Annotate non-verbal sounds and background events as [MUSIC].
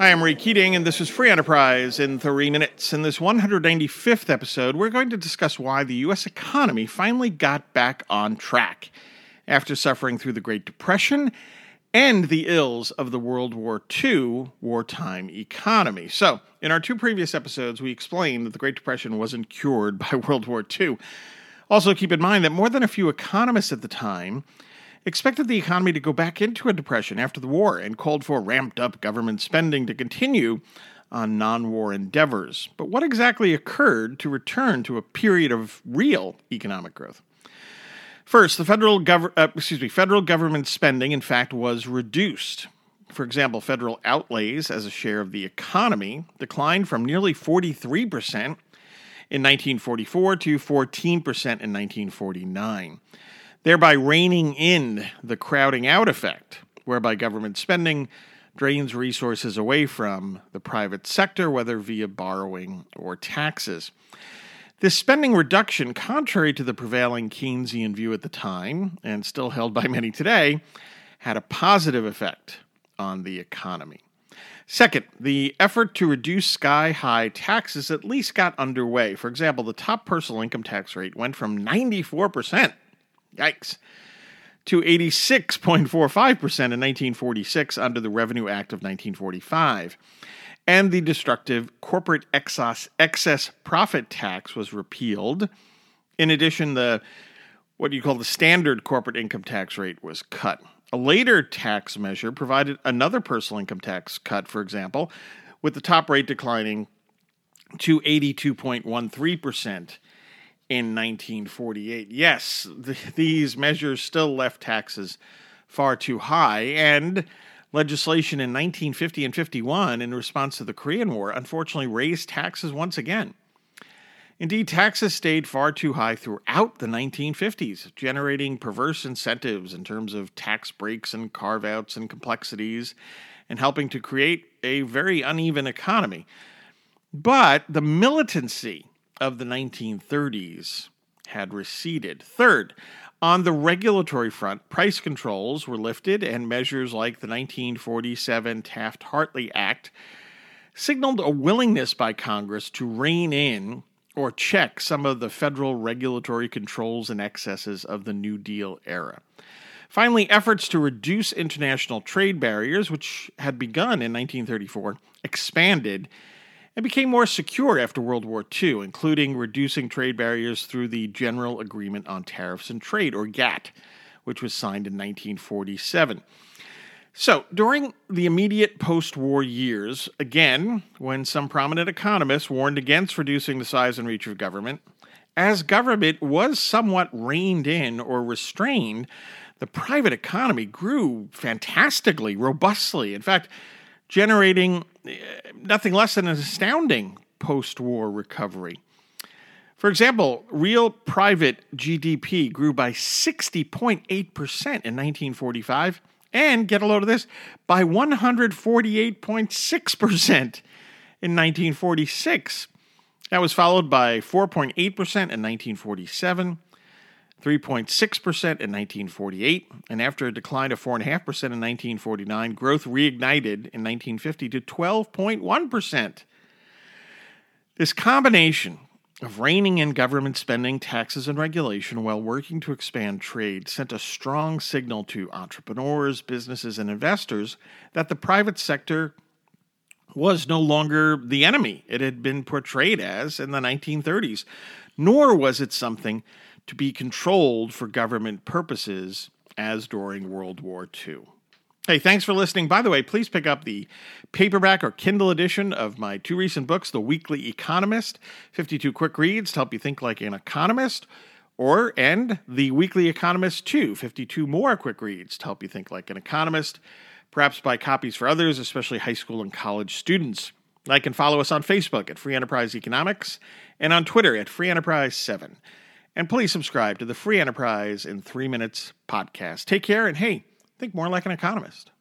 Hi, I'm Ray Keating, and this is Free Enterprise in three minutes. In this 195th episode, we're going to discuss why the U.S. economy finally got back on track after suffering through the Great Depression and the ills of the World War II wartime economy. So, in our two previous episodes, we explained that the Great Depression wasn't cured [LAUGHS] by World War II. Also, keep in mind that more than a few economists at the time expected the economy to go back into a depression after the war and called for ramped up government spending to continue on non war endeavors. But what exactly occurred to return to a period of real economic growth? First, the federal, gov- uh, excuse me, federal government spending, in fact, was reduced. For example, federal outlays as a share of the economy declined from nearly 43% in 1944 to 14% in 1949 thereby reining in the crowding out effect, whereby government spending drains resources away from the private sector, whether via borrowing or taxes. This spending reduction, contrary to the prevailing Keynesian view at the time, and still held by many today, had a positive effect on the economy. Second, the effort to reduce sky high taxes at least got underway. For example, the top personal income tax rate went from 94% Yikes. To 86.45% in 1946 under the Revenue Act of 1945. And the destructive corporate excess, excess profit tax was repealed. In addition, the what you call the standard corporate income tax rate was cut. A later tax measure provided another personal income tax cut, for example, with the top rate declining to 82.13% in 1948. Yes, the, these measures still left taxes far too high, and legislation in 1950 and 51 in response to the Korean War unfortunately raised taxes once again. Indeed, taxes stayed far too high throughout the 1950s, generating perverse incentives in terms of tax breaks and carve outs and complexities, and helping to create a very uneven economy. But the militancy of the 1930s had receded. Third, on the regulatory front, price controls were lifted, and measures like the 1947 Taft Hartley Act signaled a willingness by Congress to rein in or check some of the federal regulatory controls and excesses of the New Deal era. Finally, efforts to reduce international trade barriers, which had begun in 1934, expanded and became more secure after World War II, including reducing trade barriers through the General Agreement on Tariffs and Trade, or GATT, which was signed in 1947. So, during the immediate post war years, again, when some prominent economists warned against reducing the size and reach of government, as government was somewhat reined in or restrained, the private economy grew fantastically, robustly. In fact, generating nothing less than an astounding post war recovery. For example, real private GDP grew by 60.8% in 1945 and, get a load of this, by 148.6% in 1946. That was followed by 4.8% in 1947, 3.6% in 1948, and after a decline of 4.5% in 1949, growth reignited in 1950 to 12.1%. This combination of reining in government spending, taxes, and regulation while working to expand trade sent a strong signal to entrepreneurs, businesses, and investors that the private sector was no longer the enemy it had been portrayed as in the 1930s, nor was it something to be controlled for government purposes as during World War II. Hey, thanks for listening. By the way, please pick up the paperback or Kindle edition of my two recent books, The Weekly Economist, 52 Quick Reads to help you think like an economist, or and The Weekly Economist 2, 52 More Quick Reads to help you think like an economist. Perhaps buy copies for others, especially high school and college students. Like and follow us on Facebook at Free Enterprise Economics and on Twitter at Free Enterprise 7. And please subscribe to the Free Enterprise in Three Minutes podcast. Take care, and hey, think more like an economist.